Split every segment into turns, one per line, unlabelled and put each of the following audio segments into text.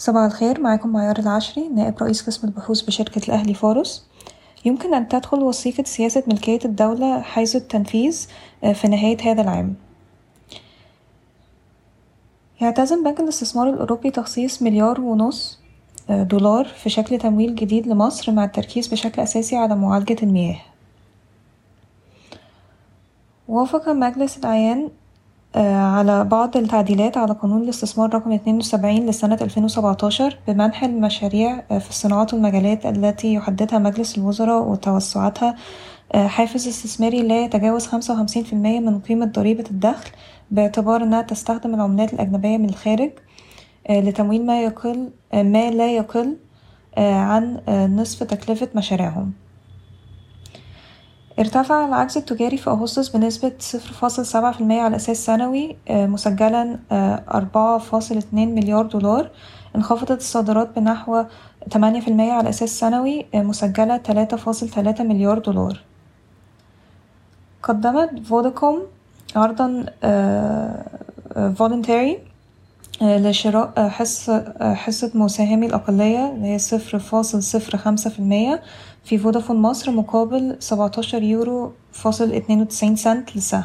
صباح الخير معاكم معيار العشري نائب رئيس قسم البحوث بشركة الأهلي فارس يمكن أن تدخل وظيفة سياسة ملكية الدولة حيز التنفيذ في نهاية هذا العام. يعتزم بنك الاستثمار الأوروبي تخصيص مليار ونص دولار في شكل تمويل جديد لمصر مع التركيز بشكل أساسي على معالجة المياه. وافق مجلس الأعيان على بعض التعديلات على قانون الاستثمار رقم اتنين وسبعين لسنة ألفين وسبعتاشر بمنح المشاريع في الصناعات والمجالات التي يحددها مجلس الوزراء وتوسعاتها. حافز استثماري لا يتجاوز خمسة وخمسين في المية من قيمة ضريبة الدخل باعتبار إنها تستخدم العملات الأجنبية من الخارج لتمويل ما يقل ما لا يقل عن نصف تكلفة مشاريعهم. ارتفع العجز التجاري في أغسطس بنسبة صفر فاصل سبعة في المية على أساس سنوي مسجلا أربعة فاصل اتنين مليار دولار. انخفضت الصادرات بنحو تمانية في المية على أساس سنوي مسجلة تلاتة فاصل تلاتة مليار دولار. قدمت فوداكوم عرضا voluntary لشراء حصة حصة مساهمي الأقلية اللي هي صفر فاصل صفر خمسة في المية في فودافون مصر مقابل سبعتاشر يورو فاصل اتنين وتسعين سنت للسهم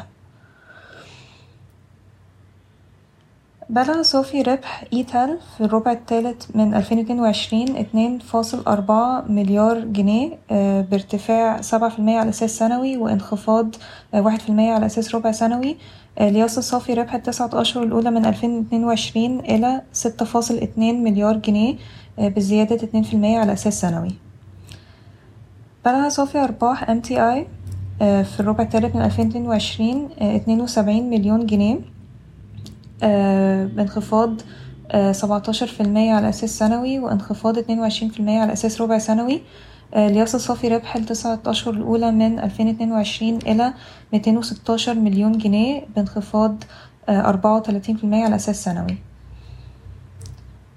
بلغ صافي ربح ETEL في الربع الثالث من ألفين اتنين وعشرين اتنين فاصل أربعة مليار جنيه بارتفاع سبعة في المية على أساس سنوي وانخفاض واحد في المية على أساس ربع سنوي. ليصل صافي ربح التسعة أشهر الأولى من ألفين اتنين وعشرين إلى ستة فاصل اتنين مليار جنيه بزيادة اتنين في المية على أساس سنوي. بلغ صافي أرباح MTI في الربع الثالث من ألفين اتنين وعشرين اتنين وسبعين مليون جنيه. بانخفاض سبعتاشر في المية على أساس سنوي وانخفاض اتنين وعشرين في المية على أساس ربع سنوي. ليصل صافي ربح التسعة أشهر الأولى من ألفين اتنين وعشرين إلى ميتين وستاشر مليون جنيه بانخفاض أربعة وتلاتين في المية على أساس سنوي.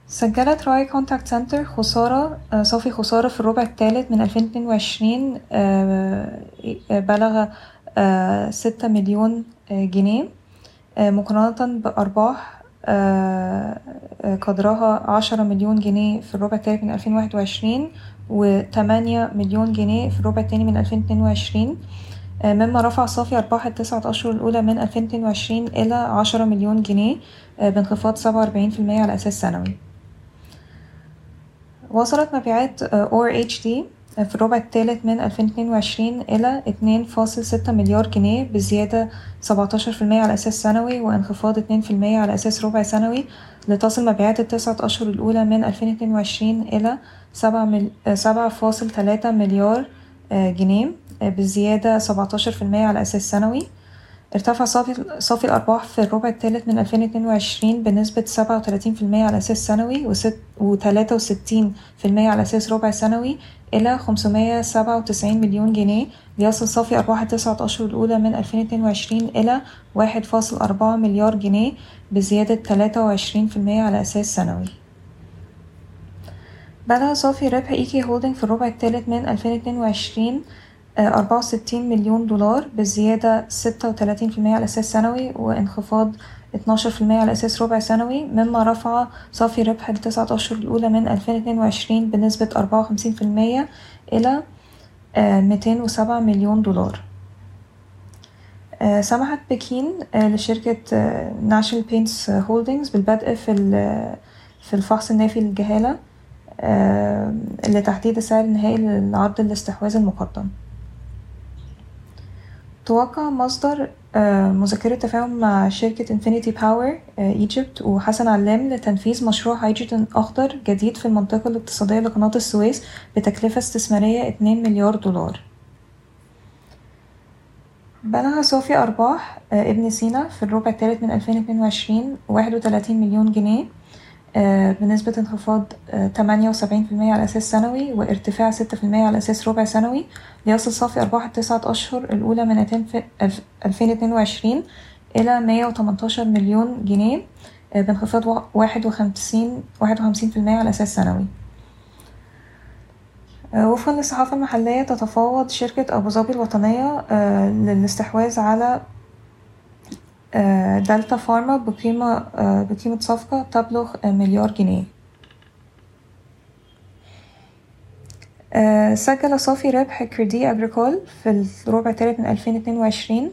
سجلت راية Contact Center خسارة صافي خسارة في الربع الثالث من ألفين اتنين وعشرين بلغ ستة مليون جنيه. مقارنة بأرباح قدرها عشرة مليون جنيه في الربع الثالث من ألفين واحد وعشرين وتمانية مليون جنيه في الربع التاني من ألفين اتنين وعشرين. مما رفع صافي أرباح التسعة أشهر الأولى من ألفين اتنين وعشرين إلى عشرة مليون جنيه بانخفاض سبعة وأربعين في المية على أساس سنوي. وصلت مبيعات ORHD في الربع الثالث من ألفين اتنين وعشرين إلى اتنين فاصل ستة مليار جنيه بزيادة سبعتاشر في المية على أساس سنوي وانخفاض اتنين في المية على أساس ربع سنوي لتصل مبيعات التسعة أشهر الأولى من ألفين اتنين وعشرين إلى سبعة, مل... سبعة فاصل تلاتة مليار جنيه بزيادة سبعتاشر في المية على أساس سنوي. ارتفع صافي صافي الأرباح في الربع الثالث من ألفين اتنين وعشرين بنسبة سبعة وتلاتين في المية على أساس سنوي في المية على أساس ربع سنوي. إلى خمسمية سبعة وتسعين مليون جنيه. ليصل صافي أرباح التسعة أشهر الأولى من ألفين اتنين وعشرين إلى واحد فاصل أربعة مليار جنيه بزيادة تلاتة وعشرين في المية على أساس سنوي. بلغ صافي ربح إيكي هولدنج في الربع الثالث من ألفين اتنين وعشرين أربعة وستين مليون دولار بزيادة ستة وتلاتين في المية على أساس سنوي وانخفاض اتناشر في المية على أساس ربع سنوي مما رفع صافي ربح التسعة أشهر الأولى من ألفين اتنين وعشرين بنسبة أربعة وخمسين في المية إلى ميتين وسبعة مليون دولار. سمحت باكين لشركة National Paints Holdings بالبدء في في الفحص النافي للجهالة لتحديد السعر النهائي للعرض الاستحواذ المقدم. توقع مصر مذكرة تفاهم مع شركة Infinity Power Egypt وحسن علام لتنفيذ مشروع هيدروجين أخضر جديد في المنطقة الاقتصادية لقناة السويس بتكلفة استثمارية اتنين مليار دولار. بلغ صافي أرباح ابن سينا في الربع الثالث من ألفين اتنين وعشرين واحد وتلاتين مليون جنيه. بنسبة انخفاض تمانية وسبعين في المية على أساس سنوي وارتفاع ستة في المية على أساس ربع سنوي. ليصل صافي أرباح التسعة أشهر الأولى من ألفين اتنين وعشرين إلى مية وتمنتاشر مليون جنيه بانخفاض واحد وخمسين في المية على أساس سنوي. وفقا للصحافة المحلية تتفاوض شركة أبو ظبي الوطنية للاستحواذ على آه، دلتا فارما بقيمة آه، بقيمة صفقة تبلغ آه، مليار جنيه. سجل صافي ربح كريدي أجريكول في الربع الثالث من 2022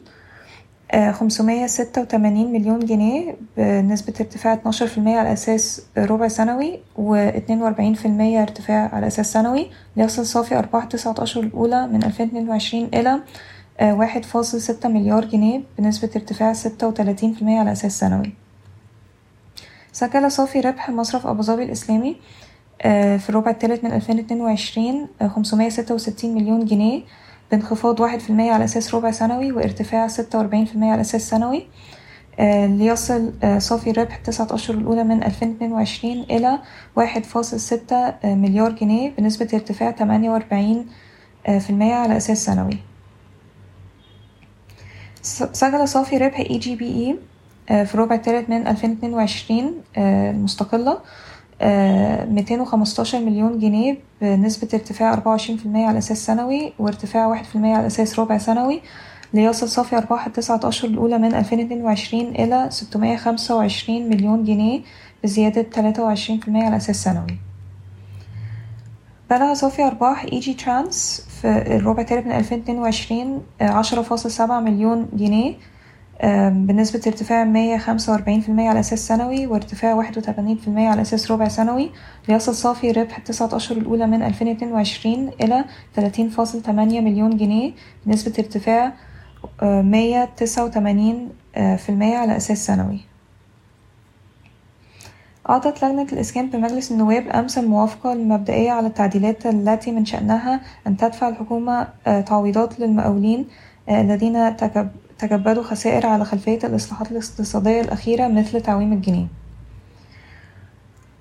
586 مليون جنيه بنسبة ارتفاع 12% على أساس ربع سنوي و42% ارتفاع على أساس سنوي. ليصل صافي أرباح تسعة أشهر الأولى من 2022 إلى واحد فاصل ستة مليار جنيه بنسبة ارتفاع ستة وتلاتين في المية على أساس سنوي سجل صافي ربح مصرف أبوظبي الإسلامي في الربع التالت من ألفين اتنين وعشرين خمسمية ستة وستين مليون جنيه بانخفاض واحد في المية على أساس ربع سنوي وارتفاع ستة وأربعين في المية على أساس سنوي ليصل صافي الربح التسعة أشهر الأولى من ألفين اتنين وعشرين إلى واحد فاصل ستة مليار جنيه بنسبة ارتفاع تمانية وأربعين في المية على أساس سنوي سجل صافي ربح EGBE في الربع التالت من ألفين اتنين وعشرين المستقلة ميتين وخمستاشر مليون جنيه بنسبة ارتفاع أربعة وعشرين في المية على أساس سنوي وارتفاع واحد في المية على أساس ربع سنوي ليصل صافي أرباح التسعة أشهر الأولى من ألفين اتنين وعشرين إلى ستمية خمسة وعشرين مليون جنيه بزيادة تلاتة وعشرين في المية على أساس سنوي. بلغ صافي أرباح Egytrans في الربع التالت من ألفين اتنين وعشرين عشرة فاصل سبعة مليون جنيه بنسبة ارتفاع مية خمسة وأربعين في المية على أساس سنوي وارتفاع واحد وتمانين في المية على أساس ربع سنوي. ليصل صافي ربح التسعة أشهر الأولى من ألفين اتنين وعشرين إلى تلاتين فاصل تمانية مليون جنيه بنسبة ارتفاع مية تسعة وتمانين في المية على أساس سنوي. أعطت لجنة الإسكان بمجلس النواب أمس الموافقة المبدئية على التعديلات التي من شأنها أن تدفع الحكومة تعويضات للمقاولين الذين تكبدوا خسائر على خلفية الإصلاحات الاقتصادية الأخيرة مثل تعويم الجنيه.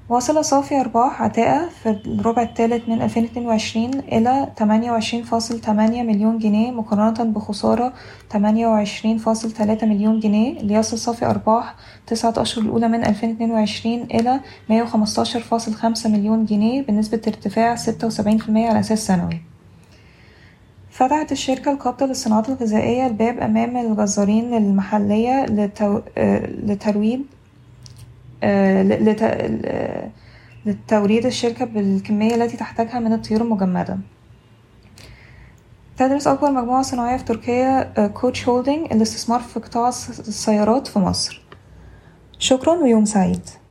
وصل صافي أرباح عتاقة في الربع الثالث من ألفين اتنين وعشرين إلى تمانية وعشرين فاصل تمانية مليون جنيه مقارنة بخسارة تمانية وعشرين فاصل تلاتة مليون جنيه. ليصل صافي أرباح تسعة أشهر الأولى من ألفين اتنين وعشرين إلى مية وخمستاشر فاصل خمسة مليون جنيه بنسبة ارتفاع ستة وسبعين في المية على أساس سنوي فتحت الشركة القابضة للصناعات الغذائية الباب أمام المجازر المحلية لتو... لترويج لت... لتوريد الشركة بالكمية التي تحتاجها من الطيور المجمدة. تدرس أكبر مجموعة صناعية في تركيا Koç Holding الاستثمار في قطاع السيارات في مصر. شكرا ويوم سعيد.